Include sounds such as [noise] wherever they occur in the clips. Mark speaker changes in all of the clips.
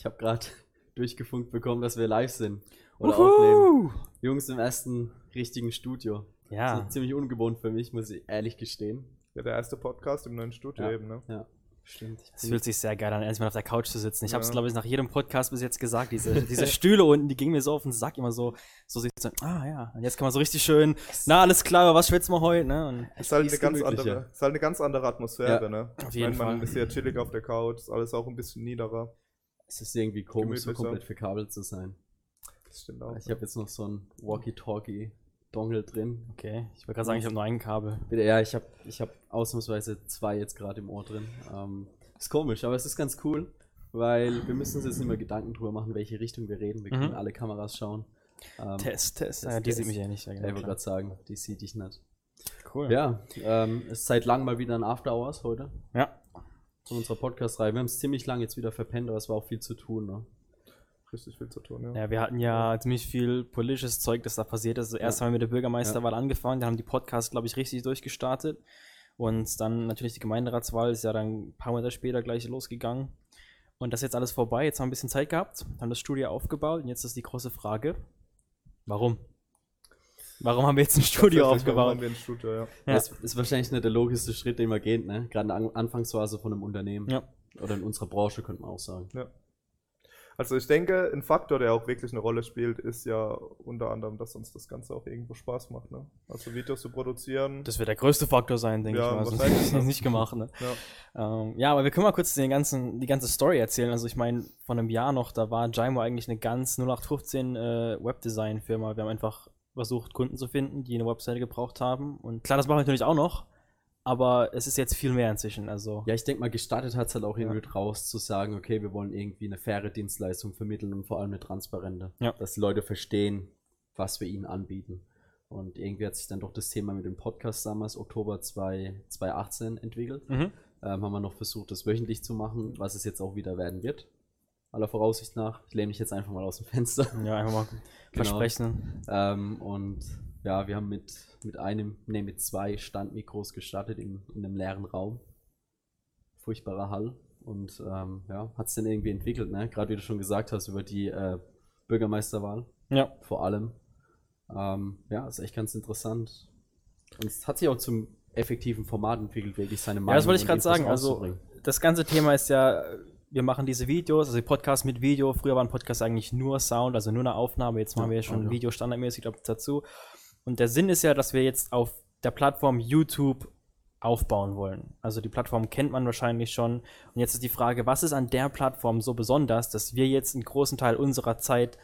Speaker 1: Ich habe gerade [laughs] durchgefunkt bekommen, dass wir live sind oder aufnehmen. Jungs im ersten richtigen Studio.
Speaker 2: Ja.
Speaker 1: Ziemlich ungewohnt für mich, muss ich ehrlich gestehen.
Speaker 3: Ja, der erste Podcast im neuen Studio
Speaker 1: Ja.
Speaker 3: eben, ne?
Speaker 1: Ja, stimmt. Ich
Speaker 2: Es fühlt sich sehr geil an, erstmal auf der Couch zu sitzen. Ich habe es,
Speaker 3: Ja.
Speaker 2: glaube ich, nach jedem Podcast bis jetzt gesagt. Diese, [laughs] diese Stühle unten, die gingen mir so auf den Sack, immer so, so sitzen. Ah ja, und jetzt kann man so richtig schön, na alles klar, aber was schwätzen wir heute? Ne? Und
Speaker 3: Ist halt, eine
Speaker 1: ist
Speaker 3: ganz andere, ist halt eine ganz andere Atmosphäre,
Speaker 1: Ja,
Speaker 3: ne?
Speaker 2: auf
Speaker 3: Ich
Speaker 2: jeden
Speaker 3: meine, man
Speaker 2: Fall.
Speaker 3: ist ja chillig auf der Couch, ist alles auch ein bisschen niederer.
Speaker 1: Es ist irgendwie komisch, so komplett verkabelt zu sein.
Speaker 3: Das stimmt auch.
Speaker 1: Ich habe jetzt noch so ein Walkie-Talkie-Dongle drin.
Speaker 2: okay, ich wollte gerade sagen, ich habe nur ein Kabel.
Speaker 1: Bitte, ja, ich habe ich hab ausnahmsweise zwei jetzt gerade im Ohr drin. Ähm, ist komisch, aber es ist ganz cool, weil wir müssen uns jetzt nicht mehr Gedanken drüber machen, welche Richtung wir reden. Wir können
Speaker 2: Mhm.
Speaker 1: alle Kameras schauen. Ähm,
Speaker 2: Test, Test. Ja, die
Speaker 1: Test.
Speaker 2: sieht mich ja nicht. Ja,
Speaker 1: Ja,
Speaker 2: genau,
Speaker 1: ich wollte gerade sagen, die sieht dich nicht.
Speaker 2: Cool.
Speaker 1: Ja, ähm, es ist seit langem mal wieder ein After Hours heute
Speaker 2: ja.
Speaker 1: Von unserer Podcast-Reihe. Wir haben es ziemlich lang jetzt wieder verpennt, aber es war auch viel zu tun. Ne?
Speaker 3: Richtig viel zu tun, ja.
Speaker 2: Ja, wir hatten ja ziemlich viel politisches Zeug, das da passiert ist. Also erst haben wir mit der Bürgermeisterwahl angefangen, dann haben die Podcasts, glaube ich, richtig durchgestartet. Und dann natürlich die Gemeinderatswahl ist ja dann ein paar Monate später gleich losgegangen. Und das ist jetzt alles vorbei. Jetzt haben wir ein bisschen Zeit gehabt, haben das Studio aufgebaut und jetzt ist die große Frage: Warum? Warum haben wir jetzt ein Studio
Speaker 3: Tatsächlich, warum
Speaker 2: aufgebaut?
Speaker 3: haben wir ein Studio, ja.
Speaker 2: Ja.
Speaker 1: Das ist wahrscheinlich nicht der logischste Schritt, den man geht, ne? Gerade in der An Anfangsphase von einem Unternehmen.
Speaker 2: Ja.
Speaker 1: Oder in unserer Branche, könnte man auch sagen.
Speaker 3: Also ich denke, ein Faktor, der auch wirklich eine Rolle spielt, ist ja unter anderem, dass uns das Ganze auch irgendwo Spaß macht, ne? Also Videos zu produzieren.
Speaker 2: Das wird der größte Faktor sein, denke
Speaker 3: Ja,
Speaker 2: ich mal. Sonst wir es
Speaker 3: ne?
Speaker 2: nicht gemacht, ne?
Speaker 3: ja.
Speaker 2: Ähm, ja, aber wir können mal kurz den ganzen, die ganze Story erzählen. Also ich meine, vor einem Jahr noch, da war Jimo eigentlich eine ganz 0815 äh, Webdesign-Firma. Wir haben einfach versucht, Kunden zu finden, die eine Webseite gebraucht haben. Und klar, das machen wir natürlich auch noch, aber es ist jetzt viel mehr inzwischen. Also
Speaker 1: Ja, ich denke mal, gestartet hat es halt auch
Speaker 3: Ja.
Speaker 1: irgendwie draus zu sagen, okay, wir wollen irgendwie eine faire Dienstleistung vermitteln und vor allem eine transparente.
Speaker 2: Ja.
Speaker 1: Dass die Leute verstehen, was wir ihnen anbieten. Und irgendwie hat sich dann doch das Thema mit dem Podcast damals, Oktober 2, 2018, entwickelt.
Speaker 2: mhm.
Speaker 1: Ähm, haben wir noch versucht, das wöchentlich zu machen, was es jetzt auch wieder werden wird. Aller Voraussicht nach. Ich lehne mich jetzt einfach mal aus dem Fenster. [laughs]
Speaker 2: ja, einfach mal [laughs]
Speaker 1: Genau.
Speaker 2: versprechen.
Speaker 1: Ähm, und ja, wir haben mit, mit einem, nee, mit zwei Standmikros gestartet in, in einem leeren Raum. Furchtbarer Hall. Und ähm, ja, hat es dann irgendwie entwickelt, ne? Gerade wie du schon gesagt hast, über die äh, Bürgermeisterwahl
Speaker 2: Ja,
Speaker 1: vor allem. Ähm, ja, ist echt ganz interessant. Und es hat sich auch zum effektiven Format entwickelt, wirklich seine
Speaker 2: ja das wollte ich gerade sagen. Also das ganze Thema ist ja, wir machen diese Videos, also Podcasts mit Video. Früher waren Podcasts eigentlich nur Sound, also nur eine Aufnahme. Jetzt machen wir ja schon
Speaker 1: Audio.
Speaker 2: Video standardmäßig dazu. Und der Sinn ist ja, dass wir jetzt auf der Plattform YouTube aufbauen wollen. Also die Plattform kennt man wahrscheinlich schon. Und jetzt ist die Frage, was ist an der Plattform so besonders, dass wir jetzt einen großen Teil unserer Zeit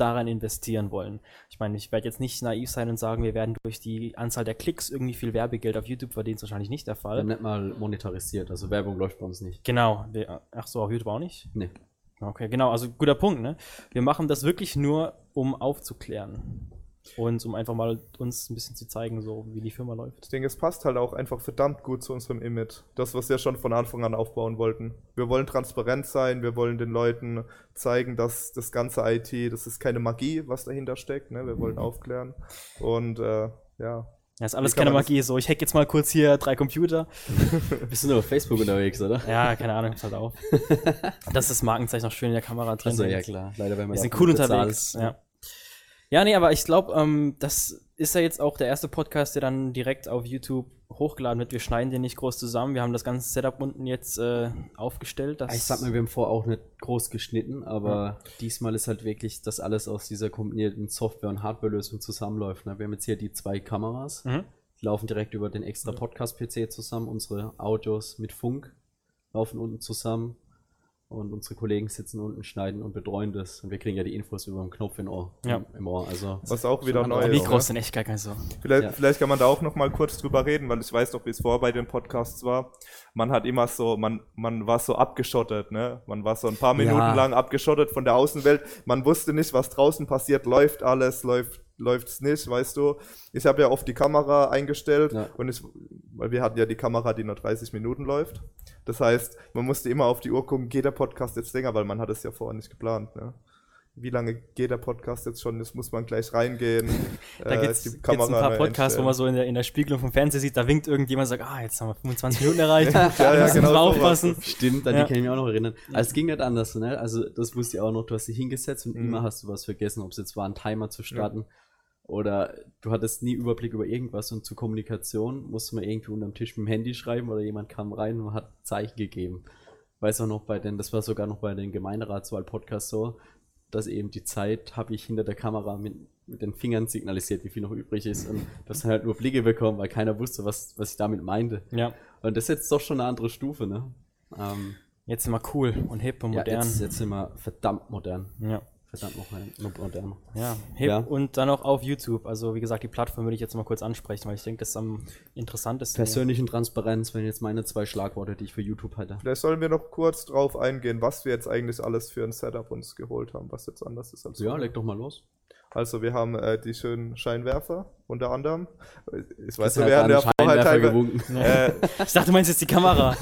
Speaker 2: daran investieren wollen. Ich meine, ich werde jetzt nicht naiv sein und sagen, wir werden durch die Anzahl der Klicks irgendwie viel Werbegeld auf YouTube verdienen. Ist wahrscheinlich nicht der Fall.
Speaker 1: nicht mal monetarisiert, also Werbung läuft bei uns nicht.
Speaker 2: Genau. Wir, ach so, auf YouTube auch nicht?
Speaker 1: Nee.
Speaker 2: Okay, genau. Also guter Punkt, ne? Wir machen das wirklich nur, um aufzuklären. Und um einfach mal uns ein bisschen zu zeigen, so wie die Firma läuft.
Speaker 3: Ich denke, es passt halt auch einfach verdammt gut zu unserem Image. Das, was wir schon von Anfang an aufbauen wollten. Wir wollen transparent sein, wir wollen den Leuten zeigen, dass das ganze IT, das ist keine Magie, was dahinter steckt. Ne? Wir wollen aufklären. Und äh, ja,
Speaker 2: Ja, ist alles keine
Speaker 3: das-
Speaker 2: Magie. So, ich hack jetzt mal kurz hier drei Computer. [laughs]
Speaker 1: Bist du nur auf Facebook unterwegs, oder?
Speaker 2: Ja, keine Ahnung, halt auf. Dass [laughs] das Markenzeichen noch schön in der Kamera drin
Speaker 1: Also ja klar, leider wenn man
Speaker 2: Wir sind cool unterwegs. Ja. Ja, nee, aber ich glaube, ähm, das ist ja jetzt auch der erste Podcast, der dann direkt auf YouTube hochgeladen wird. Wir schneiden den nicht groß zusammen. Wir haben das ganze Setup unten jetzt äh, aufgestellt.
Speaker 1: Ich sag mal, wir haben vorher auch nicht groß geschnitten, aber diesmal ist halt wirklich, dass alles aus dieser kombinierten Software- und Hardware-Lösung zusammenläuft. Ne? Wir haben jetzt hier die zwei Kameras,
Speaker 2: Mhm.
Speaker 1: die laufen direkt über den extra Podcast-PC zusammen. Unsere Audios mit Funk laufen unten zusammen und unsere Kollegen sitzen unten, schneiden und betreuen das. Und wir kriegen ja die Infos über den Knopf in Ohr,
Speaker 2: Ja.
Speaker 1: im, im Ohr. Also
Speaker 3: was auch wieder neu ist.
Speaker 2: Mikros sind echt gar kein so.
Speaker 3: Vielleicht,
Speaker 1: Ja.
Speaker 3: vielleicht kann man da auch noch mal kurz drüber reden, weil ich weiß doch, wie es vorher bei den Podcasts war. Man hat immer so, man, man war so abgeschottet, ne? Man war so ein paar Minuten
Speaker 1: Ja.
Speaker 3: lang abgeschottet von der Außenwelt. Man wusste nicht, was draußen passiert. Läuft alles, läuft läuft's nicht, weißt du. Ich habe ja oft die Kamera eingestellt
Speaker 1: Ja.
Speaker 3: und ich, weil wir hatten ja die Kamera, die nur 30 Minuten läuft. Das heißt, man musste immer auf die Uhr gucken, geht der Podcast jetzt länger, weil man hat es ja vorher nicht geplant, ne? wie lange geht der Podcast jetzt schon? Das muss man gleich reingehen. [laughs]
Speaker 2: Da
Speaker 3: äh,
Speaker 2: gibt es
Speaker 3: die
Speaker 2: ein paar Podcasts, wo man so in der, in der Spiegelung vom Fernseher sieht, da winkt irgendjemand und sagt, ah, jetzt haben wir 25 Minuten [laughs] erreicht.
Speaker 3: Ja, ja,
Speaker 2: müssen
Speaker 3: genau
Speaker 2: wir
Speaker 3: sowas.
Speaker 2: aufpassen.
Speaker 1: Stimmt, an
Speaker 2: Ja.
Speaker 1: die kann ich mich auch noch erinnern. Also es ging nicht anders, ne? Also das wusste ich auch noch, du hast dich hingesetzt und
Speaker 3: Mhm.
Speaker 1: immer hast du was vergessen, ob es jetzt war, einen Timer zu starten oder du hattest nie Überblick über irgendwas und zur Kommunikation musste man irgendwie unterm Tisch mit dem Handy schreiben oder jemand kam rein und hat Zeichen gegeben. Weiß auch noch bei den, das war sogar noch bei den Gemeinderatswahl-Podcasts so, dass eben die Zeit habe ich hinter der Kamera mit, mit den Fingern signalisiert, wie viel noch übrig ist und das halt nur Blicke bekommen, weil keiner wusste, was, was ich damit meinte.
Speaker 2: Ja,
Speaker 1: Und das ist jetzt doch schon eine andere Stufe, ne? Ähm,
Speaker 2: jetzt sind wir cool und hip und
Speaker 1: ja,
Speaker 2: modern.
Speaker 1: jetzt, jetzt sind wir verdammt modern.
Speaker 2: Ja.
Speaker 1: Verdammt noch mal- noch modern.
Speaker 2: Ja, hip
Speaker 1: Ja.
Speaker 2: und dann auch auf YouTube. Also wie gesagt, die Plattform würde ich jetzt mal kurz ansprechen, weil ich denke, das ist am interessantesten.
Speaker 1: Persönlichen Transparenz, wenn jetzt meine zwei Schlagworte, die ich für YouTube hatte.
Speaker 3: Vielleicht sollen wir noch kurz drauf eingehen, was wir jetzt eigentlich alles für ein Setup uns geholt haben, was jetzt anders ist als
Speaker 1: Ja, leg doch mal los.
Speaker 3: Also wir haben äh, die schönen Scheinwerfer unter anderem. Ich weiß, wir
Speaker 1: hat
Speaker 3: werden ja vorher
Speaker 1: Scheinwerfer
Speaker 3: teilweise,
Speaker 1: gewunken. [laughs]
Speaker 3: äh, [laughs]
Speaker 2: Ich dachte, du meinst jetzt die Kamera.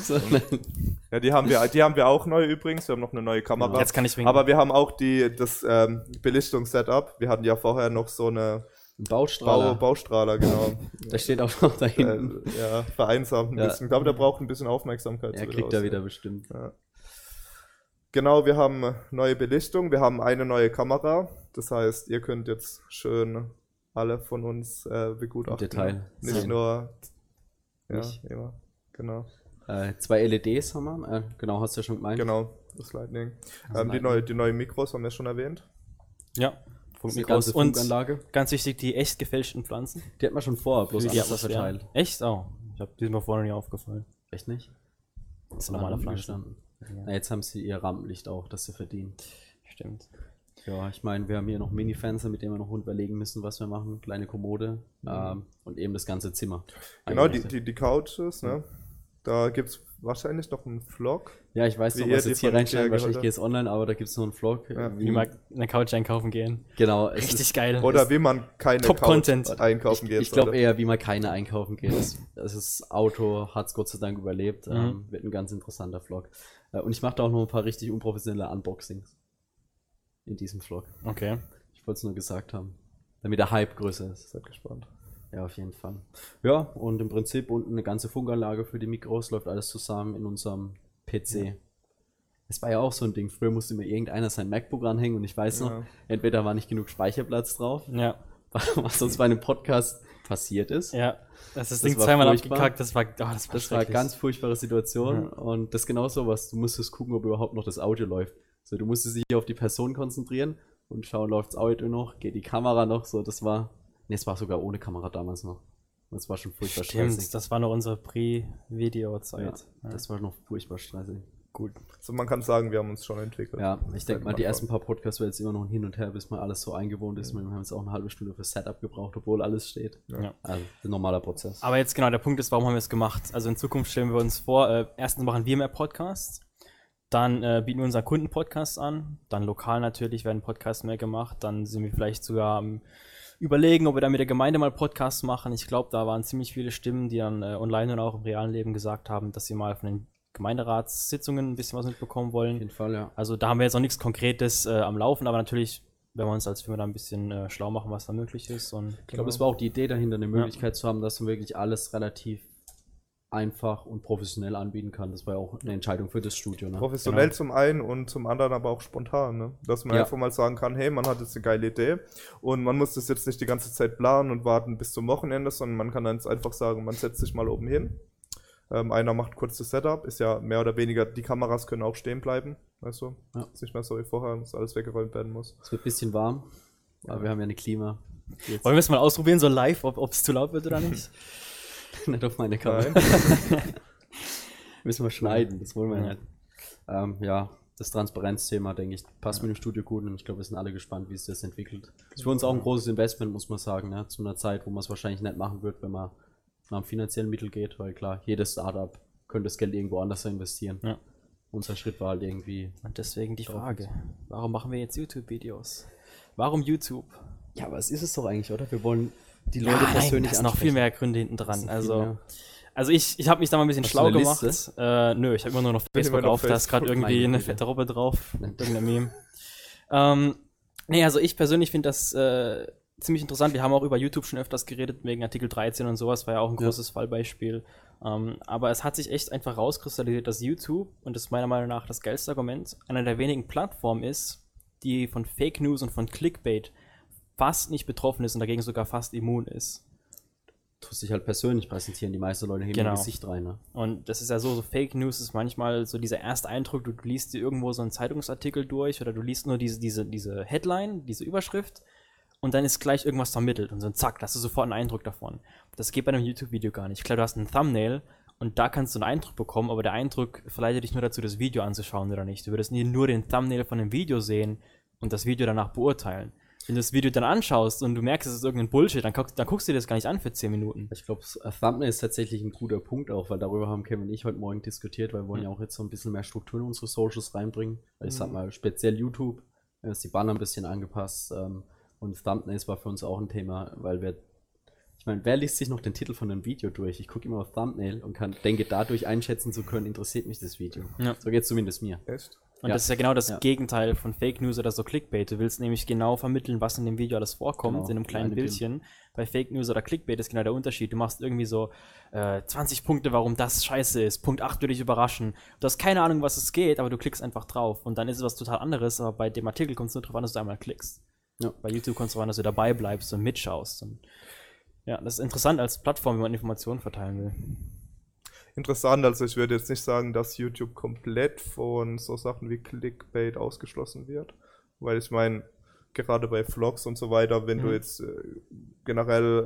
Speaker 2: [laughs]
Speaker 3: ja, die haben wir, die haben wir auch neu übrigens. Wir haben noch eine neue Kamera.
Speaker 2: Jetzt kann ich winken.
Speaker 3: Aber wir haben auch die, das ähm, Belichtungssetup. Wir hatten ja vorher noch so eine
Speaker 1: Ein
Speaker 3: Bau,
Speaker 1: Baustrahler.
Speaker 3: Baustrahler, genau.
Speaker 1: Der steht auch noch da
Speaker 3: äh,
Speaker 1: hinten.
Speaker 3: ja, vereinsamt ein
Speaker 1: Ja.
Speaker 3: bisschen. Ich glaube, der braucht ein bisschen Aufmerksamkeit.
Speaker 1: er kriegt er
Speaker 3: aussieht.
Speaker 1: wieder bestimmt.
Speaker 3: Ja. Genau, wir haben neue Belichtung, wir haben eine neue Kamera. Das heißt, ihr könnt jetzt schön alle von uns äh, begutachten.
Speaker 1: Detail
Speaker 3: Nicht
Speaker 1: sehen.
Speaker 3: nur. Ja,
Speaker 1: Nicht.
Speaker 3: immer. Genau.
Speaker 1: Äh, zwei LEDs haben wir. Äh, genau, hast du ja schon gemeint.
Speaker 3: Genau, das Lightning.
Speaker 1: Das
Speaker 3: Ähm, die,
Speaker 1: Lightning.
Speaker 3: neue, die neuen Mikros haben wir schon erwähnt.
Speaker 2: ja. Funkmikros.
Speaker 1: ganze
Speaker 2: Und
Speaker 1: Funkanlage.
Speaker 2: ganz wichtig, die echt gefälschten Pflanzen.
Speaker 1: Die hat man schon vor, bloß
Speaker 2: die
Speaker 1: anders verteilt.
Speaker 2: Echt? Oh. Ich hab, die sind mir vorher nie aufgefallen.
Speaker 1: Echt nicht?
Speaker 2: Das ist ein normaler Pflanzen. Ja.
Speaker 1: Na, jetzt haben sie ihr Rampenlicht auch, das sie verdienen.
Speaker 2: Stimmt.
Speaker 1: Ja, ich meine, wir haben hier noch Mini-Fenster, mit denen wir noch überlegen müssen, was wir machen. Kleine Kommode ähm, und eben das ganze Zimmer.
Speaker 3: Genau, die, die, die Couches, ne? Da gibt es wahrscheinlich noch einen Vlog.
Speaker 1: Ja, ich weiß
Speaker 3: Wie
Speaker 1: noch, was jetzt hier reinschneiden. Wahrscheinlich geht es online, aber da gibt es noch einen Vlog.
Speaker 3: Ja.
Speaker 2: Wie mal eine Couch einkaufen gehen.
Speaker 1: Genau,
Speaker 2: Richtig
Speaker 1: ist,
Speaker 2: geil.
Speaker 3: Oder wie man keine
Speaker 2: Top
Speaker 3: Couch
Speaker 2: Content.
Speaker 3: einkaufen geht.
Speaker 1: ich glaube eher, wie man keine einkaufen geht. Das, das ist Auto hat es Gott sei Dank überlebt.
Speaker 2: Mhm.
Speaker 1: Ähm, wird ein ganz interessanter Vlog. Äh, und ich mache da auch noch ein paar richtig unprofessionelle Unboxings in diesem Vlog.
Speaker 2: Okay.
Speaker 1: Ich wollte es nur gesagt haben, damit der Hype größer ist.
Speaker 3: Seid gespannt.
Speaker 1: Ja, auf jeden Fall. Ja, und im Prinzip unten eine ganze Funkanlage für die Mikros, läuft alles zusammen in unserem PC. Das war ja auch so ein Ding. Früher musste immer irgendeiner sein MacBook ranhängen und ich weiß noch,
Speaker 3: Ja.
Speaker 1: entweder war nicht genug Speicherplatz drauf,
Speaker 2: Ja. [laughs]
Speaker 1: was sonst bei einem Podcast passiert ist.
Speaker 2: Ja. Das ist das Ding zweimal
Speaker 1: furchtbar.
Speaker 2: abgekackt. Das war, oh, das war,
Speaker 1: Das war eine ganz furchtbare Situation
Speaker 2: Ja.
Speaker 1: und das ist genau so was. Du musstest gucken, ob überhaupt noch das Audio läuft. So, du musstest dich auf die Person konzentrieren und schauen, läuft das Audio noch, geht die Kamera noch. So, das war, ne, es war sogar ohne Kamera damals noch. Das war schon furchtbar stressig.
Speaker 2: Stimmt, das war noch unsere Pre-Video-Zeit.
Speaker 1: Ja, das war noch furchtbar stressig.
Speaker 2: Gut.
Speaker 3: Also man kann sagen, wir haben uns schon entwickelt.
Speaker 1: Ja, ich denke mal, die ersten paar Podcasts war jetzt immer noch ein Hin und Her, bis man alles so eingewohnt ist. Wir haben jetzt auch eine halbe Stunde für Setup gebraucht, obwohl alles steht.
Speaker 2: Ja.
Speaker 1: Also, ein normaler Prozess.
Speaker 2: Aber jetzt genau, der Punkt ist, warum haben wir es gemacht? Also in Zukunft stellen wir uns vor, äh, erstens machen wir mehr Podcasts, dann äh, bieten wir unseren Kunden Podcasts an, dann lokal natürlich werden Podcasts mehr gemacht, dann sind wir vielleicht sogar am überlegen, ob wir dann mit der Gemeinde mal Podcasts machen. Ich glaube, da waren ziemlich viele Stimmen, die dann äh, online und auch im realen Leben gesagt haben, dass sie mal von den Gemeinderatssitzungen ein bisschen was mitbekommen
Speaker 1: Auf
Speaker 2: wollen.
Speaker 1: jeden Fall, ja.
Speaker 2: Also da haben wir jetzt noch nichts Konkretes äh, am Laufen, aber natürlich werden wir uns als Firma da ein bisschen äh, schlau machen, was da möglich ist. Und
Speaker 1: Ich glaube, es war auch die Idee dahinter, eine Möglichkeit zu haben, dass man wirklich alles relativ einfach und professionell anbieten kann. Das war ja auch eine Entscheidung für das Studio. Ne?
Speaker 3: Professionell
Speaker 2: Genau.
Speaker 3: zum einen und zum anderen aber auch spontan, ne? Dass man
Speaker 1: Ja.
Speaker 3: einfach mal sagen kann, hey, man hat jetzt eine geile Idee und man muss das jetzt nicht die ganze Zeit planen und warten bis zum Wochenende, sondern man kann dann jetzt einfach sagen, man setzt sich mal oben hin. Ähm, einer macht kurz das Setup, ist ja mehr oder weniger, die Kameras können auch stehen bleiben, weißt du?
Speaker 1: Ja.
Speaker 3: Ist nicht mehr so wie vorher, dass alles weggeräumt werden muss.
Speaker 1: Es wird ein bisschen warm, aber wir haben ja eine Klima. Jetzt
Speaker 2: wollen wir es mal ausprobieren, so live, ob es zu laut wird oder nicht? [laughs] [laughs]
Speaker 1: nicht auf meine Kamera.
Speaker 3: Nein. [laughs]
Speaker 1: Müssen wir schneiden, das wollen wir
Speaker 2: Ja.
Speaker 1: nicht. Ähm, ja, das Transparenzthema, denke ich, passt mit dem Studio gut und ich glaube, wir sind alle gespannt, wie es das entwickelt. Ist für uns auch ein großes Investment, muss man sagen, ne? zu einer Zeit, wo man es wahrscheinlich nicht machen wird, wenn man nach finanziellen Mittel geht, weil klar, jedes Startup könnte das Geld irgendwo anders investieren.
Speaker 2: Ja.
Speaker 1: Unser Schritt war halt irgendwie.
Speaker 2: Und deswegen die Frage, warum machen wir jetzt YouTube-Videos? Warum YouTube?
Speaker 1: Ja, aber es ist es doch eigentlich, oder? Wir wollen die Leute
Speaker 2: Nein,
Speaker 1: persönlich
Speaker 2: da sind noch viel mehr Gründe hinten dran. Also, also ich, ich habe mich da mal ein bisschen
Speaker 1: Hast
Speaker 2: schlau gemacht. Äh, nö, ich habe immer nur noch Facebook auf, da ist gerade irgendwie
Speaker 1: meine
Speaker 2: eine fette Robbe drauf, irgendein Meme. Ähm, Nee, also ich persönlich finde das äh, ziemlich interessant. Wir haben auch über YouTube schon öfters geredet, wegen Artikel 13 und sowas, war ja auch ein
Speaker 1: Ja.
Speaker 2: großes Fallbeispiel. Ähm, aber es hat sich echt einfach rauskristallisiert, dass YouTube, und das ist meiner Meinung nach das geilste Argument, einer der wenigen Plattformen ist, die von Fake News und von Clickbait fast nicht betroffen ist und dagegen sogar fast immun ist.
Speaker 1: Tust dich halt persönlich präsentieren, die meisten Leute heben
Speaker 2: Genau.
Speaker 1: ihr Gesicht rein, ne?
Speaker 2: Und das ist ja so, so Fake News ist manchmal so dieser erste Eindruck, du, du liest dir irgendwo so einen Zeitungsartikel durch oder du liest nur diese, diese, diese Headline, diese Überschrift und dann ist gleich irgendwas vermittelt und so zack, hast du sofort einen Eindruck davon. Das geht bei einem YouTube-Video gar nicht. Klar, du hast einen Thumbnail und da kannst du einen Eindruck bekommen, aber der Eindruck verleitet dich nur dazu, das Video anzuschauen oder nicht. Du würdest nie nur den Thumbnail von dem Video sehen und das Video danach beurteilen. Wenn du das Video dann anschaust und du merkst, es ist irgendein Bullshit, dann, guck, dann guckst du dir das gar nicht an für 10 Minuten.
Speaker 1: Ich glaube, Thumbnail ist tatsächlich ein guter Punkt auch, weil darüber haben Kevin und ich heute Morgen diskutiert, weil wir wollen
Speaker 2: Mhm.
Speaker 1: ja auch jetzt so ein bisschen mehr Struktur in unsere Socials reinbringen. Weil ich sag
Speaker 3: Mhm.
Speaker 1: mal, speziell YouTube, ist die Banner ein bisschen angepasst ähm, und Thumbnails war für uns auch ein Thema, weil wir, ich meine, wer liest sich noch den Titel von einem Video durch? Ich gucke immer auf Thumbnail und kann, denke dadurch einschätzen zu können, interessiert mich das Video.
Speaker 2: Ja.
Speaker 1: So geht zumindest mir.
Speaker 3: Echt?
Speaker 2: Und
Speaker 1: Ja.
Speaker 2: das ist ja genau das
Speaker 1: Ja.
Speaker 2: Gegenteil von Fake News oder so Clickbait. Du willst nämlich genau vermitteln, was in dem Video alles vorkommt,
Speaker 1: Genau,
Speaker 2: in einem kleinen Bildchen. Bei Fake News oder Clickbait ist genau der Unterschied. Du machst irgendwie so äh, 20 Punkte, warum das scheiße ist. Punkt 8 würde dich überraschen. Du hast keine Ahnung, was es geht, aber du klickst einfach drauf. Und dann ist es was total anderes, aber bei dem Artikel kommt es nur darauf an, dass du einmal klickst.
Speaker 1: Ja.
Speaker 2: Bei YouTube es darauf an, dass du dabei bleibst und mitschaust. Und ja, das ist interessant als Plattform, wenn man Informationen verteilen will.
Speaker 3: Interessant, also ich würde jetzt nicht sagen, dass YouTube komplett von so Sachen wie Clickbait ausgeschlossen wird, weil ich meine, gerade bei Vlogs und so weiter, wenn du
Speaker 2: Mhm.
Speaker 3: jetzt äh, generell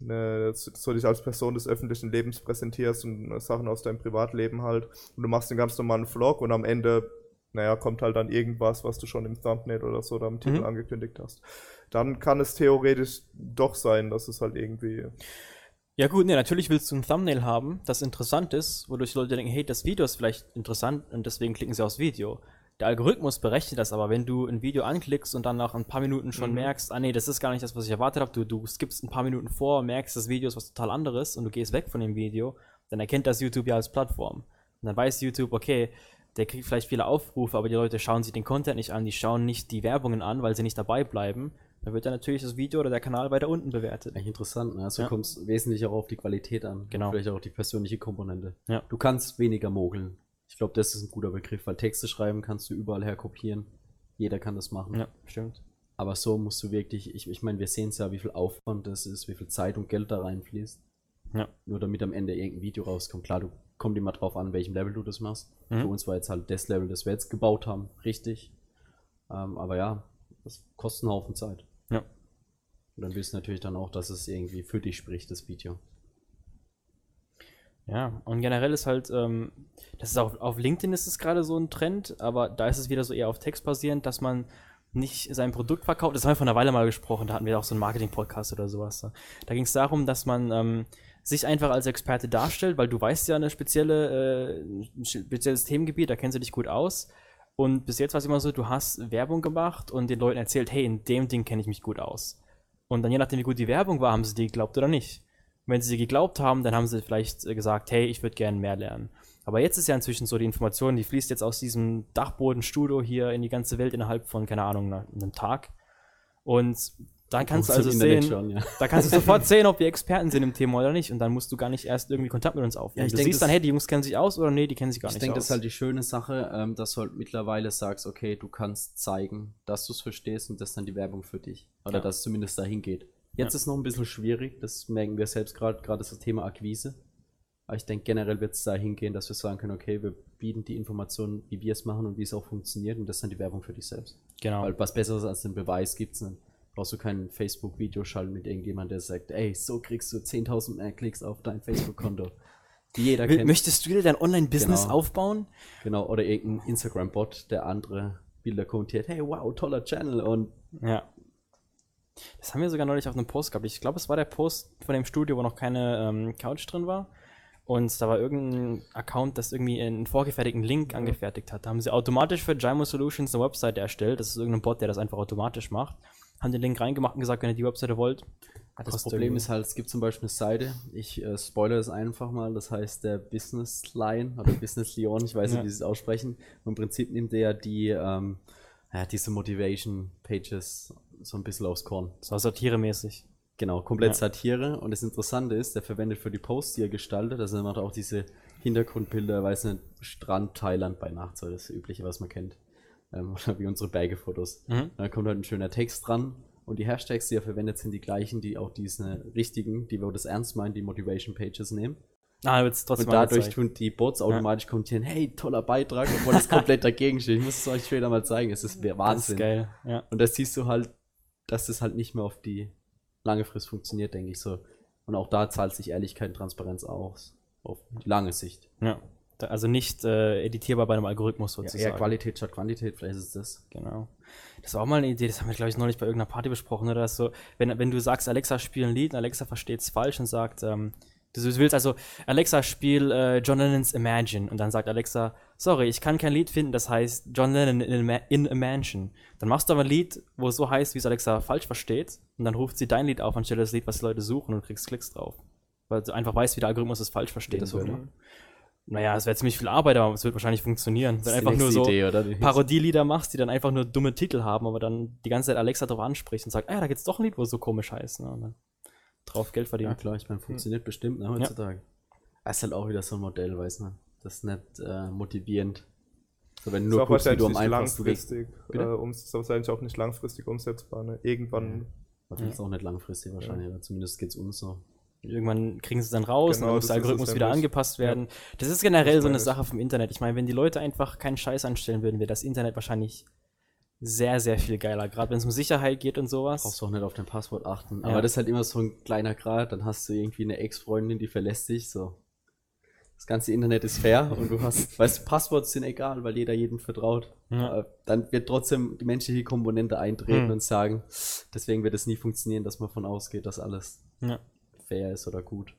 Speaker 3: äh, ne, so dich als Person des öffentlichen Lebens präsentierst und äh, Sachen aus deinem Privatleben halt und du machst einen ganz normalen Vlog und am Ende, naja, kommt halt dann irgendwas, was du schon im Thumbnail oder so oder im Titel
Speaker 2: Mhm.
Speaker 3: angekündigt hast. Dann kann es theoretisch doch sein, dass es halt irgendwie
Speaker 2: Ja gut, nee, natürlich willst du ein Thumbnail haben, das interessant ist, wodurch Leute denken, hey, das Video ist vielleicht interessant und deswegen klicken sie aufs Video. Der Algorithmus berechnet das aber, wenn du ein Video anklickst und dann nach ein paar Minuten schon
Speaker 3: Mhm.
Speaker 2: merkst, ah nee, das ist gar nicht das, was ich erwartet habe, du, du skippst ein paar Minuten vor, merkst, das Video ist was total anderes und du gehst weg von dem Video, dann erkennt das YouTube ja als Plattform. Und dann weiß YouTube, okay, der kriegt vielleicht viele Aufrufe, aber die Leute schauen sich den Content nicht an, die schauen nicht die Werbungen an, weil sie nicht dabei bleiben. Dann wird dann natürlich das Video oder der Kanal weiter unten bewertet.
Speaker 1: Eigentlich interessant, ne? Also
Speaker 2: Ja.
Speaker 1: kommt es wesentlich auch auf die Qualität an.
Speaker 2: Genau.
Speaker 1: Und Vielleicht auch auf die persönliche Komponente.
Speaker 2: Ja.
Speaker 1: Du kannst weniger mogeln. Ich glaube, das ist ein guter Begriff, weil Texte schreiben kannst du überall her kopieren. Jeder kann das machen.
Speaker 2: Ja, stimmt.
Speaker 1: Aber so musst du wirklich, ich, ich meine, wir sehen es ja, wie viel Aufwand das ist, wie viel Zeit und Geld da reinfließt.
Speaker 2: Ja.
Speaker 1: Nur damit am Ende irgendein Video rauskommt. Klar, du kommt immer drauf an, welchem Level du das machst.
Speaker 2: Mhm.
Speaker 1: Für uns war jetzt halt das Level, das wir jetzt gebaut haben, richtig. Ähm, aber ja, das kostet einen Haufen Zeit.
Speaker 2: Ja.
Speaker 1: Und dann willst du natürlich dann auch, dass es irgendwie für dich spricht, das Video.
Speaker 2: Ja, und generell ist halt, ähm, das ist auch auf LinkedIn ist es gerade so ein Trend, aber da ist es wieder so eher auf Text basierend, dass man nicht sein Produkt verkauft. Das haben wir vor einer Weile mal gesprochen, da hatten wir auch so einen Marketing-Podcast oder sowas. ne? Da ging es darum, dass man ähm, sich einfach als Experte darstellt, weil du weißt ja eine spezielle, äh, ein spezielles Themengebiet, da kennst du dich gut aus. Und bis jetzt war es immer so, du hast Werbung gemacht und den Leuten erzählt, hey, in dem Ding kenne ich mich gut aus. Und dann je nachdem, wie gut die Werbung war, haben sie die geglaubt oder nicht. Und wenn sie sie geglaubt haben, dann haben sie vielleicht äh, gesagt, hey, ich würde gerne mehr lernen. Aber jetzt ist ja inzwischen so, die Information, die fließt jetzt aus diesem Dachbodenstudio hier in die ganze Welt innerhalb von, keine Ahnung, einem Tag. Und dann kannst du also sehen,
Speaker 1: schon, ja.
Speaker 2: da kannst du sofort [laughs] sehen, ob wir Experten sind im Thema oder nicht. Und dann musst du gar nicht erst irgendwie Kontakt mit uns aufnehmen.
Speaker 1: Ja, ich
Speaker 2: du
Speaker 1: denk,
Speaker 2: siehst dann, hey, die Jungs kennen sich aus oder nee, die kennen sich gar
Speaker 1: Ich
Speaker 2: nicht
Speaker 1: denke,
Speaker 2: aus.
Speaker 1: das ist halt die schöne Sache, ähm, dass du halt mittlerweile sagst, okay, du kannst zeigen, dass du es verstehst und das ist dann die Werbung für dich. Oder
Speaker 2: Ja.
Speaker 1: dass es zumindest dahin geht. Jetzt
Speaker 2: Ja.
Speaker 1: ist noch ein bisschen schwierig, das merken wir selbst gerade, gerade das Thema Akquise. Aber ich denke, generell wird es dahin gehen, dass wir sagen können, okay, wir bieten die Informationen, wie wir es machen und wie es auch funktioniert und das ist dann die Werbung für dich selbst.
Speaker 2: genau.
Speaker 1: Weil was Besseres als den Beweis gibt es nicht. Brauchst du kein Facebook-Video schalten mit irgendjemandem, der sagt, ey, so kriegst du 10.000 mehr Klicks auf dein Facebook-Konto. [laughs] Die jeder kennt.
Speaker 2: Möchtest du dir dein Online-Business
Speaker 1: Genau.
Speaker 2: aufbauen?
Speaker 1: Genau, oder irgendein Instagram-Bot, der andere Bilder kommentiert. Hey, wow, toller Channel. Und
Speaker 2: Ja. Das haben wir sogar neulich auf einem Post gehabt. Ich glaube, es war der Post von dem Studio, wo noch keine ähm, Couch drin war. Und da war irgendein Account, das irgendwie einen vorgefertigten Link angefertigt hat. Da haben sie automatisch für Gymo Solutions eine Webseite erstellt. Das ist irgendein Bot, der das einfach automatisch macht. Haben den Link reingemacht und gesagt, wenn ihr die Webseite wollt.
Speaker 1: das
Speaker 2: kostet
Speaker 1: Problem ist halt, es gibt zum Beispiel eine Seite, ich äh, spoilere es einfach mal, das heißt der Business Line oder Business Lion, ich weiß
Speaker 2: Ja.
Speaker 1: nicht, wie sie es aussprechen. Im Prinzip nimmt der die, ähm, ja, diese Motivation-Pages so ein bisschen aufs Korn.
Speaker 2: So satiremäßig.
Speaker 1: Genau, komplett
Speaker 2: Ja.
Speaker 1: Satire. Und das Interessante ist, der verwendet für die Posts, die er gestaltet, also er macht auch diese Hintergrundbilder, weiß nicht, Strand, Thailand bei Nacht, so das Übliche, was man kennt. Ähm, [laughs] oder wie unsere Bergefotos.
Speaker 2: Mhm.
Speaker 1: Da kommt halt ein schöner Text dran. Und die Hashtags, die er verwendet, sind die gleichen, die auch diese richtigen, die wo das ernst meinen, die Motivation Pages nehmen.
Speaker 2: Ah, wird's trotzdem
Speaker 1: Und dadurch tun die Bots automatisch kommentieren, hey, toller Beitrag, obwohl das komplett dagegen steht. Ich muss es euch später mal zeigen, es ist
Speaker 2: Das ist
Speaker 1: Wahnsinn.
Speaker 2: geil. Ja.
Speaker 1: Und da siehst du halt, dass das halt nicht mehr auf die lange Frist funktioniert, denke ich so. Und auch da zahlt sich Ehrlichkeit und Transparenz aus. Auf die lange Sicht.
Speaker 2: ja. Also nicht äh, editierbar bei einem Algorithmus
Speaker 1: Ja,
Speaker 2: sozusagen.
Speaker 1: eher Qualität statt Quantität, vielleicht ist es das.
Speaker 2: Genau. Das war auch mal eine Idee, das haben wir, glaube ich, neulich bei irgendeiner Party besprochen, oder? Dass so, wenn, wenn du sagst, Alexa, spiel ein Lied, und Alexa versteht es falsch und sagt, ähm, du willst also, Alexa, spiel äh, John Lennon's Imagine. Und dann sagt Alexa, sorry, ich kann kein Lied finden, das heißt John Lennon in, a Ma- in a Mansion. Dann machst du aber ein Lied, wo es so heißt, wie es Alexa falsch versteht, und dann ruft sie dein Lied auf anstelle das Lied, was die Leute suchen, und kriegst Klicks drauf. Weil du einfach weißt, wie der Algorithmus es falsch verstehen
Speaker 1: das
Speaker 2: würde.
Speaker 1: Ne?
Speaker 2: Naja, es wäre ziemlich viel Arbeit, aber es wird wahrscheinlich funktionieren.
Speaker 1: Das
Speaker 2: Wenn
Speaker 1: ist
Speaker 2: einfach nur so
Speaker 1: Idee, oder? Die-
Speaker 2: Parodielieder machst, die dann einfach nur dumme Titel haben, aber dann die ganze Zeit Alexa drauf anspricht und sagt, ah, ja, da gibt's doch ein Lied, wo es so komisch heißt. Ne? Und dann drauf Geld
Speaker 1: Ja,
Speaker 2: verdienen.
Speaker 1: klar, ich meine, funktioniert bestimmt, ne, heutzutage. Das ist halt auch wieder so ein Modell, weiß man. Das ist nicht äh, motivierend. So, wenn du
Speaker 3: Ist
Speaker 1: nur
Speaker 3: auch
Speaker 1: guckst, wie du
Speaker 3: wahrscheinlich
Speaker 1: am
Speaker 3: nicht
Speaker 1: einfachsten
Speaker 3: langfristig, äh, ums, ist wahrscheinlich auch nicht langfristig umsetzbar. Ne? Irgendwann,
Speaker 1: Das ist auch nicht langfristig wahrscheinlich, oder zumindest geht's uns so.
Speaker 2: Irgendwann kriegen sie es dann raus
Speaker 3: Genau,
Speaker 2: und dann muss
Speaker 3: das
Speaker 2: der Algorithmus wieder angepasst werden. Das ist generell
Speaker 3: Das
Speaker 2: so eine. Sache vom Internet. Ich meine, wenn die Leute einfach keinen Scheiß anstellen würden, wäre das Internet wahrscheinlich sehr, sehr viel geiler. Gerade wenn es um Sicherheit geht und sowas.
Speaker 1: Brauchst du auch nicht auf dein Passwort achten.
Speaker 2: Ja.
Speaker 1: Aber das ist halt immer so ein kleiner Grad, dann hast du irgendwie eine Ex-Freundin, die verlässt dich, so. Das ganze Internet ist fair und du hast, [laughs] weißt du, Passworts sind egal, weil jeder jedem vertraut.
Speaker 2: Ja.
Speaker 1: Dann wird trotzdem die menschliche Komponente eintreten
Speaker 2: Hm.
Speaker 1: und sagen, deswegen wird es nie funktionieren, dass man von ausgeht, dass alles
Speaker 2: Ja.
Speaker 1: Fair ist oder gut.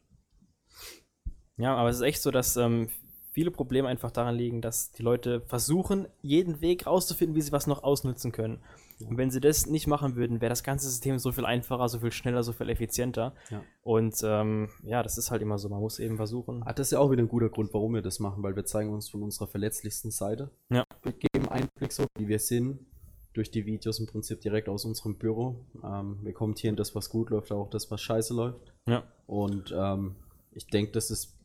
Speaker 2: Ja, aber es ist echt so, dass ähm, viele Probleme einfach daran liegen, dass die Leute versuchen, jeden Weg rauszufinden, wie sie was noch ausnutzen können. Und wenn sie das nicht machen würden, wäre das ganze System so viel einfacher, so viel schneller, so viel effizienter.
Speaker 1: Ja.
Speaker 2: Und ähm, ja, das ist halt immer so. Man muss eben versuchen.
Speaker 1: Ah, das ist ja auch wieder ein guter Grund, warum wir das machen, weil wir zeigen uns von unserer verletzlichsten Seite.
Speaker 2: Ja.
Speaker 1: Wir geben Einblick so, wie wir sind, durch die Videos im Prinzip direkt aus unserem Büro. Ähm, wir kommentieren das, was gut läuft, auch das, was scheiße läuft.
Speaker 2: Ja.
Speaker 1: Und ähm, ich denke, das ist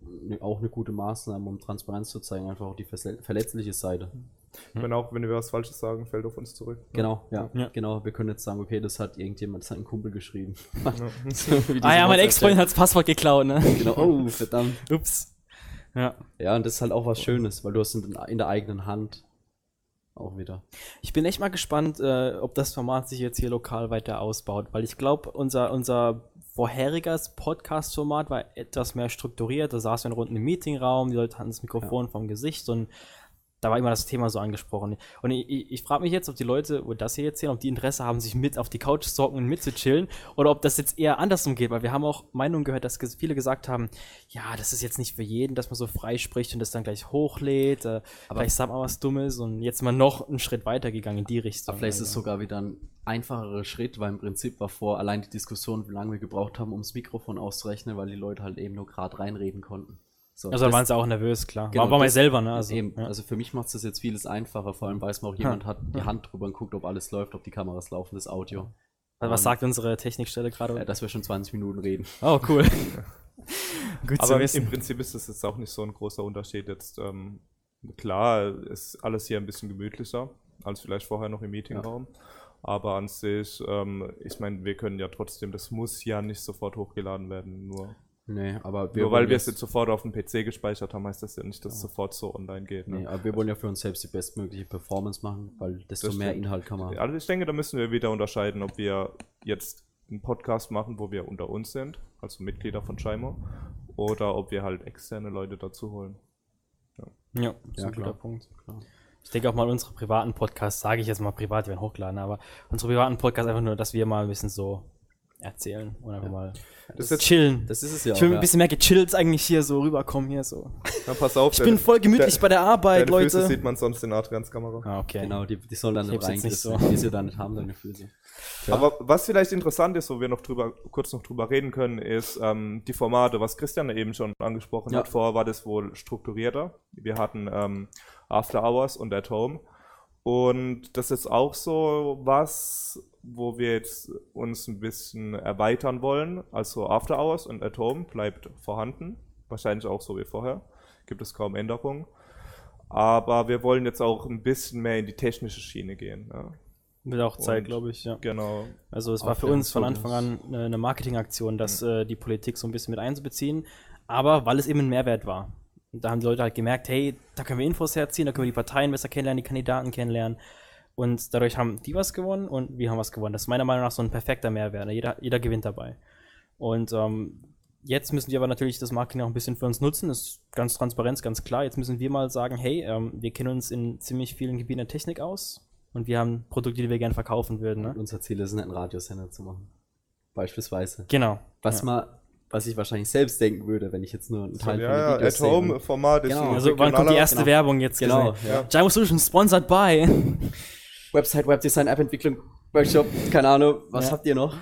Speaker 1: ne- auch eine gute Maßnahme, um Transparenz zu zeigen, einfach auch die verletzliche Seite.
Speaker 3: wenn auch, wenn wir was Falsches sagen, fällt auf uns zurück.
Speaker 1: Genau, ja,
Speaker 2: Ja.
Speaker 1: genau. Wir können jetzt sagen, okay, das hat irgendjemand, das hat ein Kumpel geschrieben.
Speaker 3: Ja. [laughs]
Speaker 1: So
Speaker 2: Ah ja, mein. Ex-Freund hat das Passwort geklaut, ne?
Speaker 1: Genau, oh, verdammt.
Speaker 2: Ups. Ja.
Speaker 1: Ja, und das ist halt auch was Schönes, weil du hast in, in der eigenen Hand auch wieder.
Speaker 2: Ich bin echt mal gespannt, äh, ob das Format sich jetzt hier lokal weiter ausbaut, weil ich glaube, unser, unser vorheriges Podcast-Format war etwas mehr strukturiert. Da saßen wir in runden im Meetingraum, die Leute hatten das Mikrofon vom Gesicht und da war immer das Thema so angesprochen. Und ich, ich, ich frage mich jetzt, ob die Leute, wo das hier jetzt sehen, ob die Interesse haben, sich mit auf die Couch zu hocken und mitzuchillen oder ob das jetzt eher andersrum geht, weil wir haben auch Meinungen gehört, dass viele gesagt haben, ja, das ist jetzt nicht für jeden, dass man so frei spricht und das dann gleich hochlädt, äh, vielleicht sagt man was Dummes und jetzt mal noch einen Schritt weiter gegangen in die Richtung.
Speaker 1: Aber vielleicht ist es
Speaker 2: Also,
Speaker 1: sogar wieder ein einfacherer Schritt, weil im Prinzip war vor allein die Diskussion, wie lange wir gebraucht haben, um das Mikrofon auszurechnen, weil die Leute halt eben nur gerade reinreden konnten. So,
Speaker 2: Also da waren sie auch nervös, klar.
Speaker 1: Genau,
Speaker 2: war man
Speaker 1: das-
Speaker 2: selber, ne? Also,
Speaker 1: eben,
Speaker 2: ja.
Speaker 1: also für mich macht es das jetzt vieles einfacher, vor allem weiß man auch, jemand hat die
Speaker 2: Ja.
Speaker 1: Hand drüber und guckt, ob alles läuft, ob die Kameras laufen, das Audio.
Speaker 2: was was
Speaker 1: ähm,
Speaker 2: sagt unsere Technikstelle gerade?
Speaker 1: Ja, dass wir schon 20 Minuten reden.
Speaker 2: oh, cool. [laughs] Gut zu
Speaker 3: Aber im. Prinzip ist das jetzt auch nicht so ein großer Unterschied. Jetzt, ähm, klar, ist alles hier ein bisschen gemütlicher als vielleicht vorher noch im Meetingraum. Aber an sich, ähm, ich meine, wir können ja trotzdem, das muss ja nicht sofort hochgeladen werden. Nur,
Speaker 1: Nee, aber
Speaker 3: nur weil wir es jetzt sofort auf dem PC gespeichert haben, heißt das ja nicht, dass es
Speaker 1: Ja.
Speaker 3: sofort so online geht. Ne?
Speaker 1: Nee, aber wir wollen ja für uns selbst die bestmögliche Performance machen, weil desto
Speaker 3: Das
Speaker 1: mehr
Speaker 3: stimmt.
Speaker 1: Inhalt kann man.
Speaker 3: Also ich denke, da müssen wir wieder unterscheiden, ob wir jetzt einen Podcast machen, wo wir unter uns sind, also Mitglieder von Scheimer, oder ob wir halt externe Leute dazu holen.
Speaker 2: Ja, ist
Speaker 1: Ja,
Speaker 2: ein guter
Speaker 1: klar.
Speaker 2: Punkt.
Speaker 1: Klar.
Speaker 2: Ich denke auch mal, unsere privaten Podcasts, sage ich jetzt mal privat, die werden hochgeladen, aber unsere privaten Podcasts einfach nur, dass wir mal ein bisschen so erzählen und einfach
Speaker 1: Ja.
Speaker 2: mal
Speaker 3: Das ist jetzt,
Speaker 2: chillen.
Speaker 1: Das ist es ja
Speaker 2: ich will
Speaker 1: auch.
Speaker 2: ein bisschen mehr gechillt eigentlich hier so rüberkommen hier so.
Speaker 3: na, pass auf,
Speaker 2: Ich bin voll gemütlich bei der Arbeit,
Speaker 3: deine Füße
Speaker 2: Leute.
Speaker 3: sieht man sonst in Adrians Kamera.
Speaker 2: Ah, okay.
Speaker 1: Genau, die, die sollen dann
Speaker 2: Ich
Speaker 1: nicht reingriffen,
Speaker 2: so.
Speaker 1: die sie dann nicht haben, deine Füße. Ja.
Speaker 3: Aber was vielleicht interessant ist, wo wir noch drüber, kurz noch drüber reden können, ist ähm, die Formate, was Christian eben schon angesprochen
Speaker 1: Ja.
Speaker 3: hat. Vorher war das wohl strukturierter. Wir hatten ähm, After Hours und At Home. Und das ist auch so was, wo wir jetzt uns ein bisschen erweitern wollen. Also After Hours und At Home bleibt vorhanden. Wahrscheinlich auch so wie vorher. Gibt es kaum Änderungen. Aber wir wollen jetzt auch ein bisschen mehr in die technische Schiene gehen. Ne?
Speaker 2: Wird auch Zeit, glaube ich, ja.
Speaker 3: Genau.
Speaker 2: Also es war
Speaker 1: Auf
Speaker 2: für uns von. Anfang an eine, eine Marketingaktion, das äh, die Politik so ein bisschen mit einzubeziehen, aber weil es eben ein Mehrwert war. Und da haben die Leute halt gemerkt, hey, da können wir Infos herziehen, da können wir die Parteien besser kennenlernen, die Kandidaten kennenlernen. Und dadurch haben die was gewonnen und wir haben was gewonnen. Das ist meiner Meinung nach so ein perfekter Mehrwert. ne? Jeder, jeder gewinnt dabei. Und ähm, jetzt müssen wir aber natürlich das Marketing auch ein bisschen für uns nutzen. Das ist ganz transparent, ganz klar. Jetzt müssen wir mal sagen, hey, ähm, wir kennen uns in ziemlich vielen Gebieten der Technik aus und wir haben Produkte, die wir gerne verkaufen würden. Ne?
Speaker 1: Unser Ziel ist, einen Radiosender zu machen. Beispielsweise.
Speaker 2: Genau.
Speaker 1: Was
Speaker 2: ja.
Speaker 1: mal, was ich wahrscheinlich selbst denken würde, wenn ich jetzt nur einen Teil
Speaker 3: ja,
Speaker 1: von
Speaker 3: ja,
Speaker 1: den
Speaker 3: At
Speaker 1: Videos sehe.
Speaker 3: Home Format ist
Speaker 1: Genau.
Speaker 2: Also wann kommt die erste
Speaker 1: genau.
Speaker 2: Werbung jetzt
Speaker 1: Genau,
Speaker 2: gesehen?
Speaker 1: ja.
Speaker 2: Gyro Solutions sponsored by. [laughs]
Speaker 1: Website, Webdesign, App-Entwicklung, Workshop, keine Ahnung, was
Speaker 2: Ja.
Speaker 1: habt ihr noch?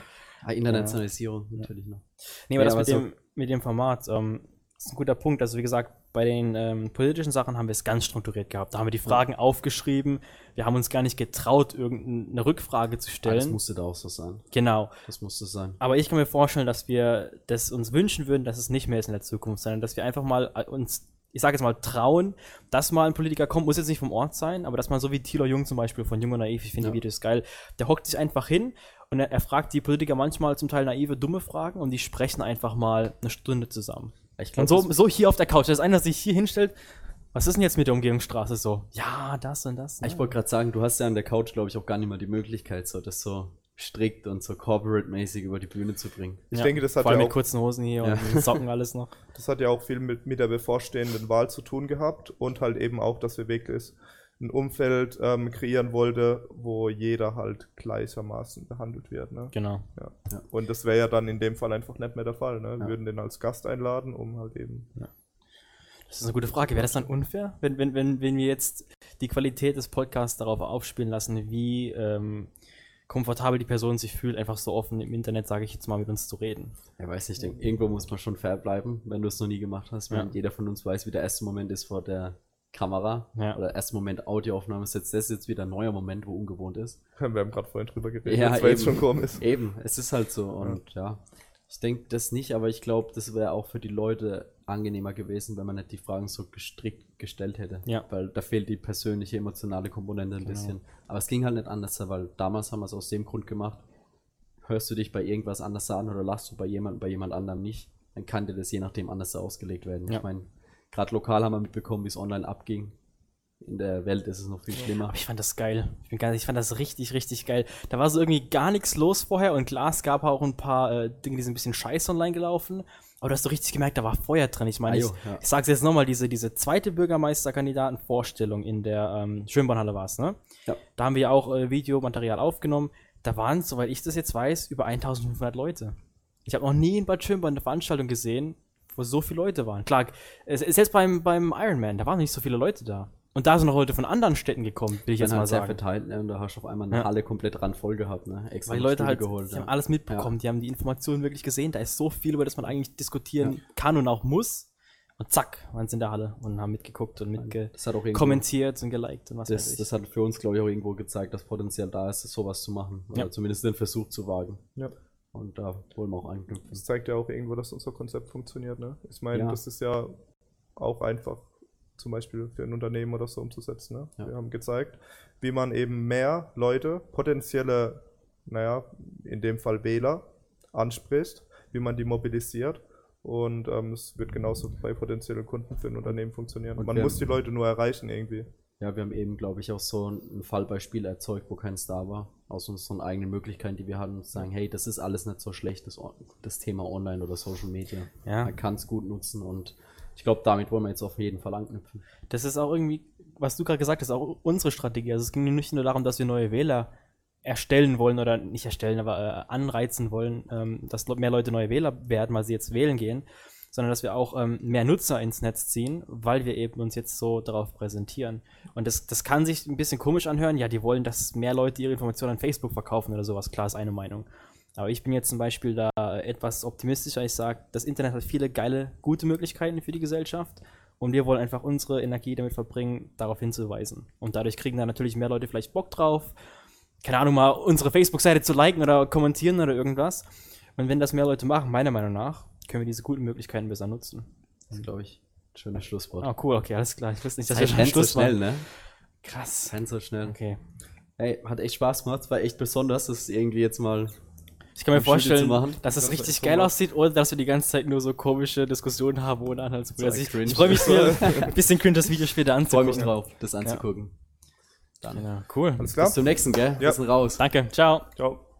Speaker 1: Ah, Internationalisierung natürlich noch.
Speaker 2: Nee, aber
Speaker 1: Ja,
Speaker 2: das
Speaker 1: aber
Speaker 2: mit,
Speaker 1: so-
Speaker 2: dem, mit dem Format ähm, ist ein guter Punkt. Also wie gesagt, bei den ähm, politischen Sachen haben wir es ganz strukturiert gehabt. Da haben wir die Fragen aufgeschrieben. Wir haben uns gar nicht getraut, irgendeine Rückfrage zu
Speaker 1: Ah, das
Speaker 2: stellen.
Speaker 1: musste da auch so sein.
Speaker 2: genau.
Speaker 1: Das musste sein.
Speaker 2: Aber ich kann mir vorstellen, dass wir das uns wünschen würden, dass es nicht mehr ist in der Zukunft, sondern dass wir einfach mal äh, uns, ich sage jetzt mal, trauen, dass mal ein Politiker kommt, muss jetzt nicht vom Ort sein, aber dass man so wie Thilo Jung zum Beispiel von Jung und Naiv, ich finde
Speaker 1: Ja.
Speaker 2: die Videos geil, der hockt sich einfach hin und er, er fragt die Politiker manchmal zum Teil naive, dumme Fragen und die sprechen einfach mal eine Stunde zusammen.
Speaker 1: Ich
Speaker 2: Und so, so hier auf der Couch, dass einer sich hier hinstellt, was ist denn jetzt mit der Umgehungsstraße so? Ja, das und das. ne?
Speaker 1: ich wollte gerade sagen, du hast ja an der Couch, glaube ich, auch gar nicht mal die Möglichkeit, so das so strikt und so corporate-mäßig über die Bühne zu bringen.
Speaker 3: Ich denke, das hat
Speaker 2: Vor allem
Speaker 3: ja
Speaker 2: mit
Speaker 3: auch-
Speaker 2: kurzen Hosen hier
Speaker 1: Ja.
Speaker 2: und mit Socken alles noch. [laughs]
Speaker 3: Das hat ja auch viel mit, mit der bevorstehenden Wahl zu tun gehabt und halt eben auch, dass wir wirklich ein Umfeld ähm, kreieren wollte, wo jeder halt gleichermaßen behandelt wird. Ne?
Speaker 2: Genau.
Speaker 3: Ja.
Speaker 1: Ja.
Speaker 3: Und das wäre ja dann in dem Fall einfach nicht mehr der Fall. Ne? Wir
Speaker 1: Ja.
Speaker 3: würden den als Gast einladen, um halt eben.
Speaker 2: Das ist eine gute Frage. Wäre das dann unfair, wenn, wenn, wenn, wenn wir jetzt die Qualität des Podcasts darauf aufspielen lassen, wie ähm, komfortabel die Person sich fühlt, einfach so offen im Internet, sage ich jetzt mal, mit uns zu reden?
Speaker 1: Ja, weiß nicht, irgendwo muss man schon fair bleiben, wenn du es noch nie gemacht hast.
Speaker 2: Ja.
Speaker 1: Wenn jeder von uns weiß, wie der erste Moment ist vor der Kamera
Speaker 2: Ja.
Speaker 1: oder erster Moment Audioaufnahme ist jetzt das ist jetzt wieder ein neuer Moment, wo ungewohnt ist. [laughs]
Speaker 3: Wir haben gerade vorhin drüber geredet,
Speaker 1: Ja,
Speaker 3: jetzt
Speaker 1: eben.
Speaker 3: schon komisch.
Speaker 1: Eben, es ist halt so und ja, ich denke das nicht, aber ich glaube, das wäre auch für die Leute angenehmer gewesen, wenn man nicht die Fragen so gestrickt gestellt hätte.
Speaker 2: Ja.
Speaker 1: Weil da fehlt die persönliche, emotionale Komponente ein
Speaker 2: Genau.
Speaker 1: bisschen. Aber es ging halt nicht anders, weil damals haben wir es aus dem Grund gemacht. Hörst du dich bei irgendwas anders an oder lachst du bei jemandem, bei jemand anderem nicht, dann kann dir das je nachdem anders ausgelegt werden.
Speaker 2: Ja.
Speaker 1: Ich meine, gerade lokal haben wir mitbekommen, wie es online abging. In der Welt ist es noch viel schlimmer.
Speaker 2: Aber ich fand das geil. Ich, bin ganz, ich fand das richtig, richtig geil. Da war so irgendwie gar nichts los vorher und klar, es gab auch ein paar äh, Dinge, die sind ein bisschen scheiße online gelaufen. Aber du hast so richtig gemerkt, da war Feuer drin. Ich meine,
Speaker 1: Ah,
Speaker 2: ich,
Speaker 1: ja.
Speaker 2: ich sag's jetzt nochmal, diese, diese zweite Bürgermeisterkandidatenvorstellung in der ähm, Schwimmbahnhalle war es, ne?
Speaker 1: Ja.
Speaker 2: Da haben wir auch äh, Videomaterial aufgenommen. Da waren, soweit ich das jetzt weiß, über 1500 Leute. Ich habe noch nie in Bad Schwimmborn eine Veranstaltung gesehen, wo so viele Leute waren. Klar, es ist jetzt beim, beim Ironman, da waren nicht so viele Leute da. Und da sind noch Leute von anderen Städten gekommen, will ich jetzt mal
Speaker 1: sehr
Speaker 2: sagen.
Speaker 1: verteilt, ne? Und da hast du auf einmal eine
Speaker 2: Ja.
Speaker 1: Halle komplett ran voll gehabt, ne? Extra
Speaker 2: Weil die Leute halt,
Speaker 1: geholt,
Speaker 2: die
Speaker 1: ja.
Speaker 2: haben alles mitbekommen, die haben die Informationen wirklich gesehen. Da ist so viel, über das man eigentlich diskutieren kann und auch muss. Und zack, waren sie in der Halle und haben mitgeguckt und
Speaker 1: auch
Speaker 2: mitgekommentiert und geliked und was weiß
Speaker 1: das,
Speaker 2: ich.
Speaker 1: das hat für uns, glaube ich, auch irgendwo gezeigt, dass Potenzial da ist, sowas zu machen. Oder
Speaker 2: Ja.
Speaker 1: zumindest den Versuch zu wagen.
Speaker 3: Ja.
Speaker 1: Und da wollen wir auch anknüpfen.
Speaker 3: Das zeigt ja auch irgendwo, dass unser Konzept funktioniert. Ne? Ich meine,
Speaker 1: Ja.
Speaker 3: das ist ja auch einfach zum Beispiel für ein Unternehmen oder so umzusetzen. Ne?
Speaker 1: Ja.
Speaker 3: Wir haben gezeigt, wie man eben mehr Leute, potenzielle, naja, in dem Fall Wähler, anspricht, wie man die mobilisiert. Und ähm, es wird genauso bei potenziellen Kunden für ein Unternehmen funktionieren.
Speaker 1: Und
Speaker 3: man muss die Leute nur erreichen irgendwie.
Speaker 1: Ja, wir haben eben, glaube ich, auch so ein Fallbeispiel erzeugt, wo kein Star war. Aus unseren eigenen Möglichkeiten, die wir hatten, zu sagen, hey, das ist alles nicht so schlecht, das, das Thema Online oder Social Media.
Speaker 2: Ja.
Speaker 1: Man kann es gut nutzen und ich glaube, damit wollen wir jetzt auf jeden Fall anknüpfen.
Speaker 2: Das ist auch irgendwie, was du gerade gesagt hast, auch unsere Strategie. Also es ging nicht nur darum, dass wir neue Wähler erstellen wollen oder nicht erstellen, aber äh, anreizen wollen, ähm, dass mehr Leute neue Wähler werden, weil sie jetzt wählen gehen, sondern dass wir auch ähm, mehr Nutzer ins Netz ziehen, weil wir eben uns jetzt so darauf präsentieren. Und das, das kann sich ein bisschen komisch anhören. Ja, die wollen, dass mehr Leute ihre Informationen an Facebook verkaufen oder sowas. Klar, ist eine Meinung. Aber ich bin jetzt zum Beispiel da etwas optimistischer. Ich sage, das Internet hat viele geile, gute Möglichkeiten für die Gesellschaft. Und wir wollen einfach unsere Energie damit verbringen, darauf hinzuweisen. Und dadurch kriegen dann natürlich mehr Leute vielleicht Bock drauf, keine Ahnung, mal unsere Facebook-Seite zu liken oder kommentieren oder irgendwas. Und wenn das mehr Leute machen, meiner Meinung nach, können wir diese guten Möglichkeiten besser nutzen.
Speaker 1: Das ist, glaube ich, ein schönes Schlusswort.
Speaker 2: Ah, cool, okay, alles klar. Ich wusste nicht, dass
Speaker 1: Das
Speaker 2: wir schon
Speaker 1: rennt so
Speaker 2: Schluss
Speaker 1: schnell,
Speaker 2: machen.
Speaker 1: ne?
Speaker 2: Krass.
Speaker 1: Rennt so schnell.
Speaker 2: Okay.
Speaker 1: Hey, hat echt Spaß gemacht. War echt besonders, das irgendwie jetzt mal.
Speaker 2: Ich kann mir vorstellen, dass es
Speaker 3: Das
Speaker 2: richtig geil
Speaker 3: super.
Speaker 2: aussieht oder dass wir die ganze Zeit nur so komische Diskussionen haben ohne Anhaltspunkt.
Speaker 1: So
Speaker 2: Also ich, ich freue mich mir [laughs] ein bisschen cringe, das Video später
Speaker 1: Freue
Speaker 2: anzugucken.
Speaker 1: mich drauf, das anzugucken. Dann
Speaker 2: Genau. Cool.
Speaker 3: Alles klar?
Speaker 1: bis zum nächsten, gell?
Speaker 3: Ja.
Speaker 1: Wir sind raus.
Speaker 2: Danke. Ciao.
Speaker 3: Ciao.